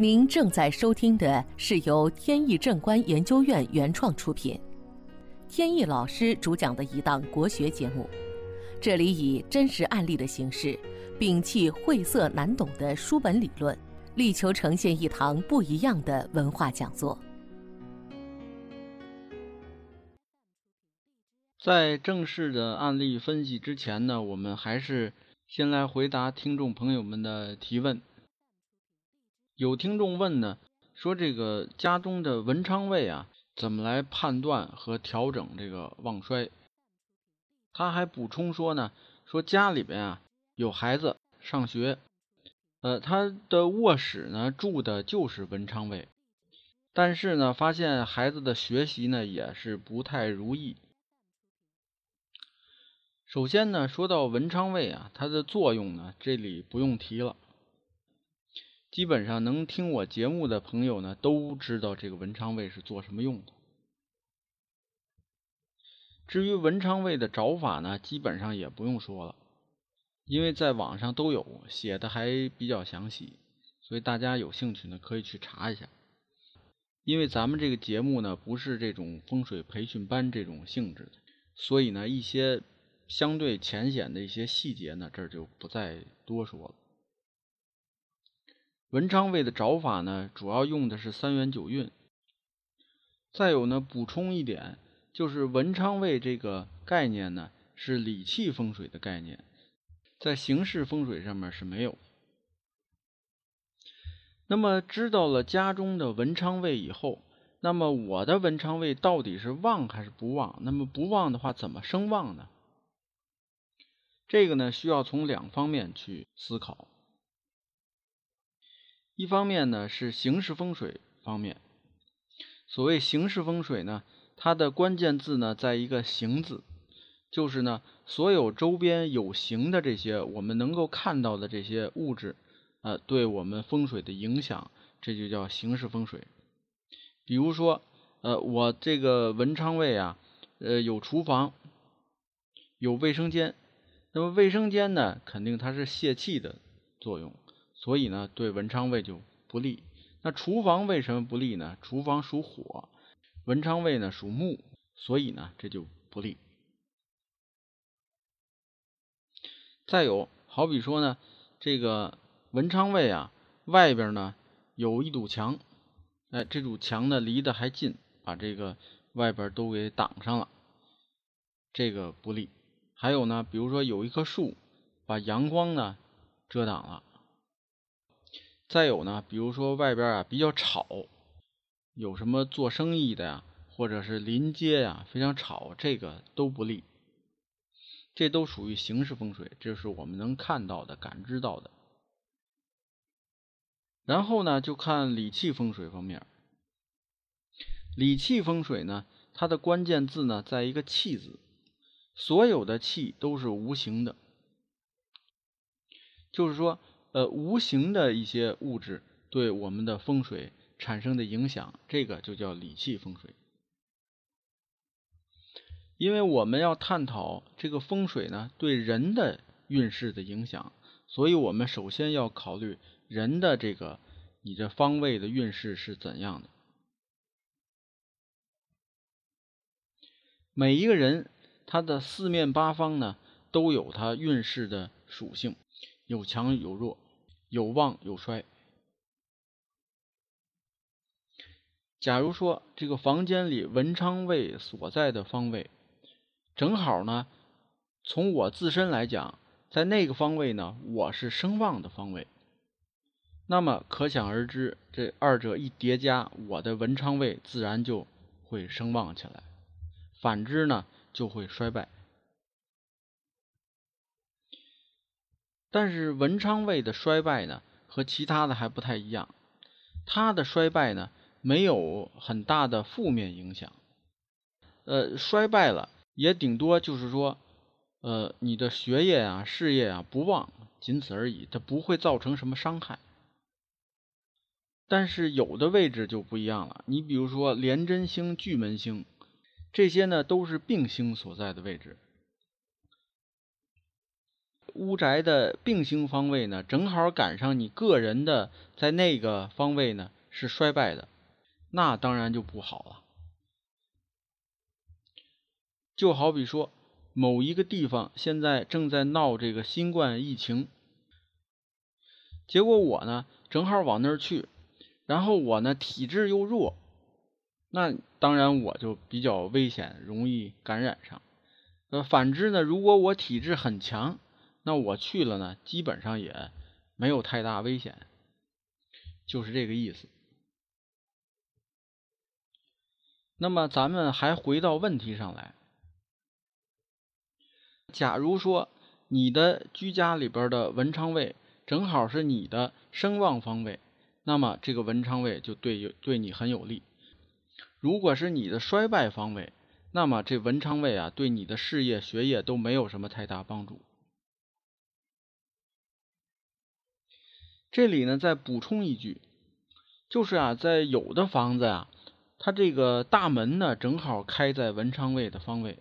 您正在收听的是由天意正观研究院原创出品，天意老师主讲的一档国学节目。这里以真实案例的形式，摒弃晦涩难懂的书本理论，力求呈现一堂不一样的文化讲座。在正式的案例分析之前呢，我们还是先来回答听众朋友们的提问。有听众问呢，说这个家中的文昌位啊，怎么来判断和调整这个旺衰？他还补充说呢，说家里边啊有孩子上学，呃，他的卧室呢住的就是文昌位，但是呢，发现孩子的学习呢也是不太如意。首先呢，说到文昌位啊，它的作用呢，这里不用提了。基本上能听我节目的朋友呢，都知道这个文昌位是做什么用的。至于文昌位的找法呢，基本上也不用说了，因为在网上都有写的，还比较详细，所以大家有兴趣呢可以去查一下。因为咱们这个节目呢不是这种风水培训班这种性质的，所以呢一些相对浅显的一些细节呢，这儿就不再多说了。文昌位的找法呢，主要用的是三元九运。再有呢，补充一点，就是文昌位这个概念呢，是理气风水的概念，在形式风水上面是没有。那么知道了家中的文昌位以后，那么我的文昌位到底是旺还是不旺？那么不旺的话，怎么生旺呢？这个呢，需要从两方面去思考。一方面呢是形式风水方面，所谓形式风水呢，它的关键字呢在一个“形”字，就是呢所有周边有形的这些我们能够看到的这些物质，呃，对我们风水的影响，这就叫形式风水。比如说，呃，我这个文昌位啊，呃，有厨房，有卫生间，那么卫生间呢，肯定它是泄气的作用。所以呢，对文昌位就不利。那厨房为什么不利呢？厨房属火，文昌位呢属木，所以呢这就不利。再有，好比说呢，这个文昌位啊，外边呢有一堵墙，哎，这堵墙呢离得还近，把这个外边都给挡上了，这个不利。还有呢，比如说有一棵树，把阳光呢遮挡了。再有呢，比如说外边啊比较吵，有什么做生意的呀，或者是临街呀非常吵，这个都不利。这都属于形式风水，这是我们能看到的、感知到的。然后呢，就看理气风水方面。理气风水呢，它的关键字呢在一个“气”字，所有的气都是无形的，就是说。呃，无形的一些物质对我们的风水产生的影响，这个就叫理气风水。因为我们要探讨这个风水呢对人的运势的影响，所以我们首先要考虑人的这个你这方位的运势是怎样的。每一个人他的四面八方呢都有他运势的属性。有强有弱，有旺有衰。假如说这个房间里文昌位所在的方位，正好呢，从我自身来讲，在那个方位呢，我是声旺的方位，那么可想而知，这二者一叠加，我的文昌位自然就会声旺起来，反之呢，就会衰败。但是文昌位的衰败呢，和其他的还不太一样。它的衰败呢，没有很大的负面影响。呃，衰败了也顶多就是说，呃，你的学业啊、事业啊不旺，仅此而已，它不会造成什么伤害。但是有的位置就不一样了，你比如说廉贞星、巨门星，这些呢都是病星所在的位置。屋宅的并星方位呢，正好赶上你个人的在那个方位呢是衰败的，那当然就不好了。就好比说，某一个地方现在正在闹这个新冠疫情，结果我呢正好往那儿去，然后我呢体质又弱，那当然我就比较危险，容易感染上。呃，反之呢，如果我体质很强，那我去了呢，基本上也没有太大危险，就是这个意思。那么咱们还回到问题上来，假如说你的居家里边的文昌位正好是你的声旺方位，那么这个文昌位就对对你很有利。如果是你的衰败方位，那么这文昌位啊，对你的事业、学业都没有什么太大帮助。这里呢，再补充一句，就是啊，在有的房子呀，它这个大门呢，正好开在文昌位的方位，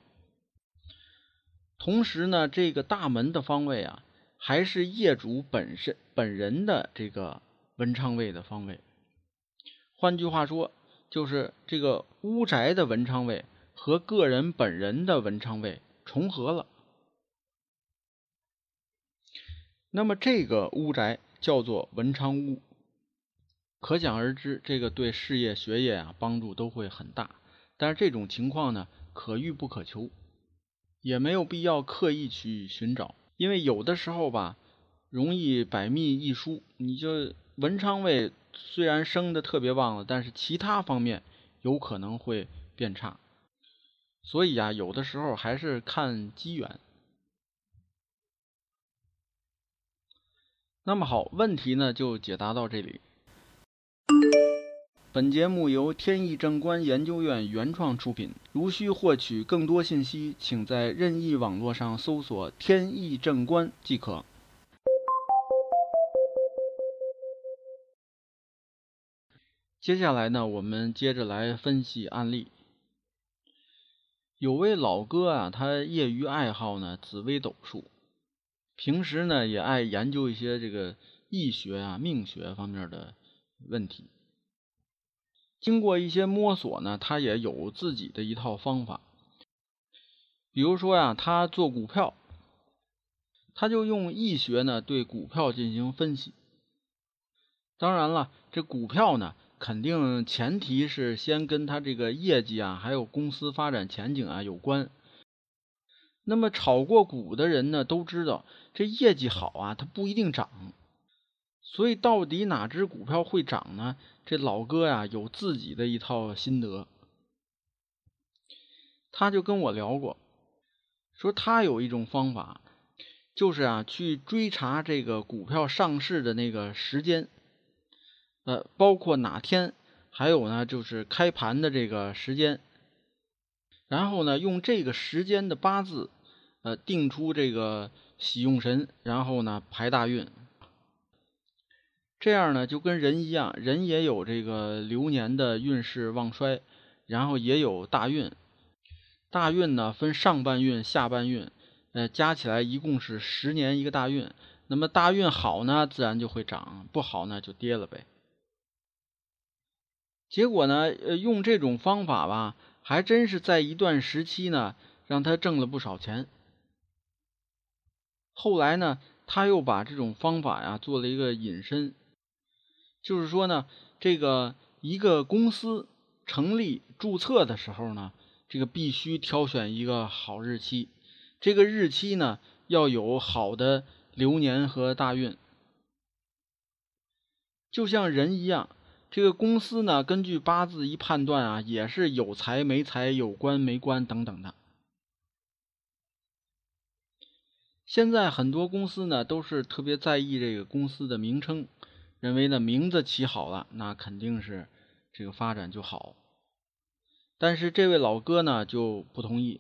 同时呢，这个大门的方位啊，还是业主本身本人的这个文昌位的方位。换句话说，就是这个屋宅的文昌位。和个人本人的文昌位重合了，那么这个屋宅叫做文昌屋，可想而知，这个对事业、学业啊帮助都会很大。但是这种情况呢，可遇不可求，也没有必要刻意去寻找，因为有的时候吧，容易百密一疏。你就文昌位虽然升的特别旺了，但是其他方面有可能会变差。所以啊，有的时候还是看机缘。那么好，问题呢就解答到这里。本节目由天意正观研究院原创出品。如需获取更多信息，请在任意网络上搜索“天意正观”即可。接下来呢，我们接着来分析案例。有位老哥啊，他业余爱好呢紫微斗数，平时呢也爱研究一些这个易学啊、命学方面的问题。经过一些摸索呢，他也有自己的一套方法。比如说呀，他做股票，他就用易学呢对股票进行分析。当然了，这股票呢。肯定前提是先跟他这个业绩啊，还有公司发展前景啊有关。那么炒过股的人呢，都知道这业绩好啊，它不一定涨。所以到底哪只股票会涨呢？这老哥呀有自己的一套心得。他就跟我聊过，说他有一种方法，就是啊去追查这个股票上市的那个时间。呃，包括哪天，还有呢，就是开盘的这个时间，然后呢，用这个时间的八字，呃，定出这个喜用神，然后呢排大运。这样呢，就跟人一样，人也有这个流年的运势旺衰，然后也有大运。大运呢分上半运、下半运，呃，加起来一共是十年一个大运。那么大运好呢，自然就会涨；不好呢，就跌了呗。结果呢，呃，用这种方法吧，还真是在一段时期呢，让他挣了不少钱。后来呢，他又把这种方法呀做了一个引申，就是说呢，这个一个公司成立注册的时候呢，这个必须挑选一个好日期，这个日期呢要有好的流年和大运，就像人一样。这个公司呢，根据八字一判断啊，也是有财没财，有官没官等等的。现在很多公司呢，都是特别在意这个公司的名称，认为呢名字起好了，那肯定是这个发展就好。但是这位老哥呢就不同意，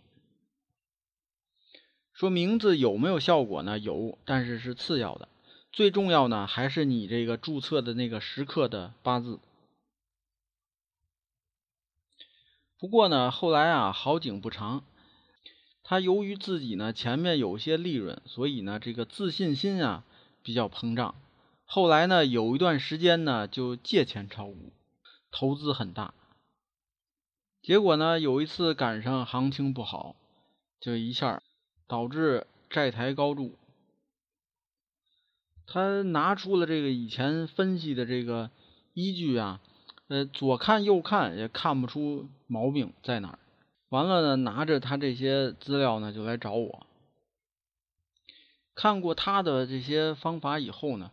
说名字有没有效果呢？有，但是是次要的。最重要呢，还是你这个注册的那个时刻的八字。不过呢，后来啊，好景不长，他由于自己呢前面有些利润，所以呢这个自信心啊比较膨胀。后来呢有一段时间呢就借钱炒股，投资很大。结果呢有一次赶上行情不好，就一下导致债台高筑。他拿出了这个以前分析的这个依据啊，呃，左看右看也看不出毛病在哪儿。完了呢，拿着他这些资料呢，就来找我。看过他的这些方法以后呢，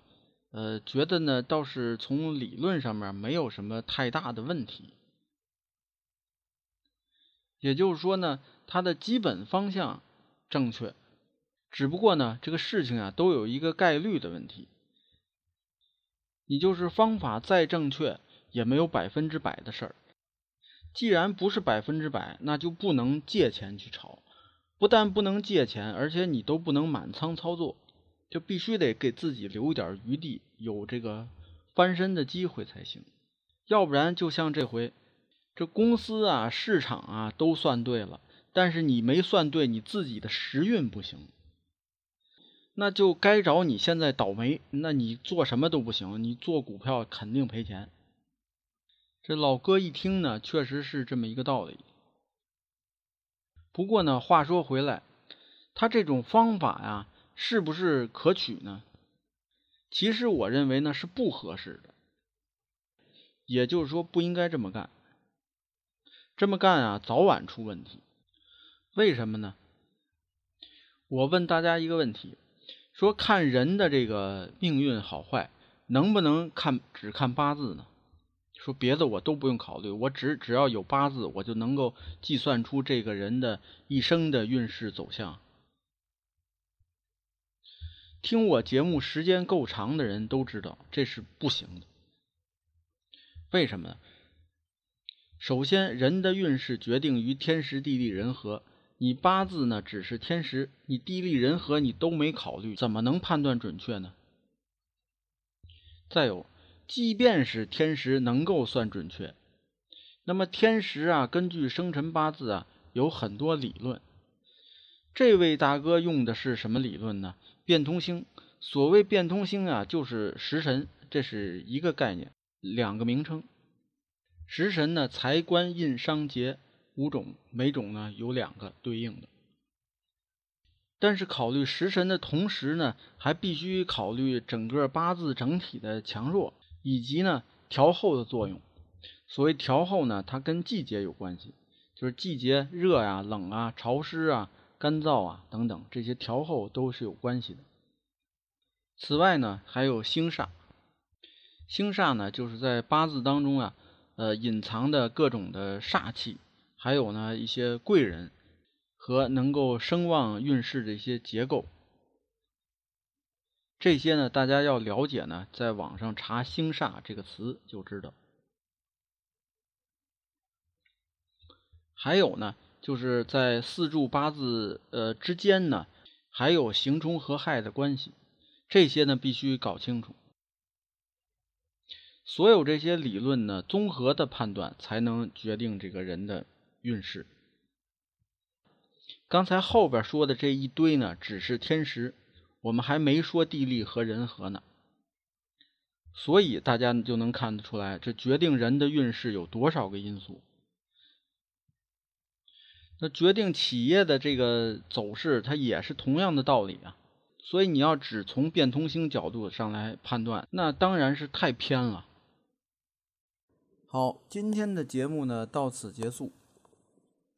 呃，觉得呢倒是从理论上面没有什么太大的问题。也就是说呢，他的基本方向正确。只不过呢，这个事情啊，都有一个概率的问题。你就是方法再正确，也没有百分之百的事儿。既然不是百分之百，那就不能借钱去炒。不但不能借钱，而且你都不能满仓操作，就必须得给自己留点余地，有这个翻身的机会才行。要不然，就像这回，这公司啊、市场啊都算对了，但是你没算对你自己的时运不行。那就该找你现在倒霉，那你做什么都不行，你做股票肯定赔钱。这老哥一听呢，确实是这么一个道理。不过呢，话说回来，他这种方法呀，是不是可取呢？其实我认为呢是不合适的，也就是说不应该这么干。这么干啊，早晚出问题。为什么呢？我问大家一个问题。说看人的这个命运好坏，能不能看只看八字呢？说别的我都不用考虑，我只只要有八字，我就能够计算出这个人的一生的运势走向。听我节目时间够长的人都知道，这是不行的。为什么呢？首先，人的运势决定于天时地利人和。你八字呢只是天时，你地利人和你都没考虑，怎么能判断准确呢？再有，即便是天时能够算准确，那么天时啊，根据生辰八字啊，有很多理论。这位大哥用的是什么理论呢？变通星。所谓变通星啊，就是食神，这是一个概念，两个名称。食神呢，财官印商劫。五种，每种呢有两个对应的，但是考虑食神的同时呢，还必须考虑整个八字整体的强弱，以及呢调候的作用。所谓调候呢，它跟季节有关系，就是季节热呀、冷啊、潮湿啊、干燥啊等等这些调候都是有关系的。此外呢，还有星煞，星煞呢就是在八字当中啊，呃隐藏的各种的煞气。还有呢，一些贵人和能够声望运势的一些结构，这些呢，大家要了解呢，在网上查“星煞”这个词就知道。还有呢，就是在四柱八字呃之间呢，还有刑冲合害的关系，这些呢必须搞清楚。所有这些理论呢，综合的判断才能决定这个人的。运势，刚才后边说的这一堆呢，只是天时，我们还没说地利和人和呢。所以大家就能看得出来，这决定人的运势有多少个因素。那决定企业的这个走势，它也是同样的道理啊。所以你要只从变通星角度上来判断，那当然是太偏了。好，今天的节目呢，到此结束。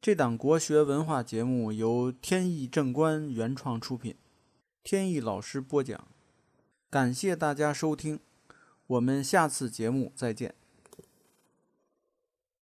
这档国学文化节目由天意正观原创出品，天意老师播讲，感谢大家收听，我们下次节目再见。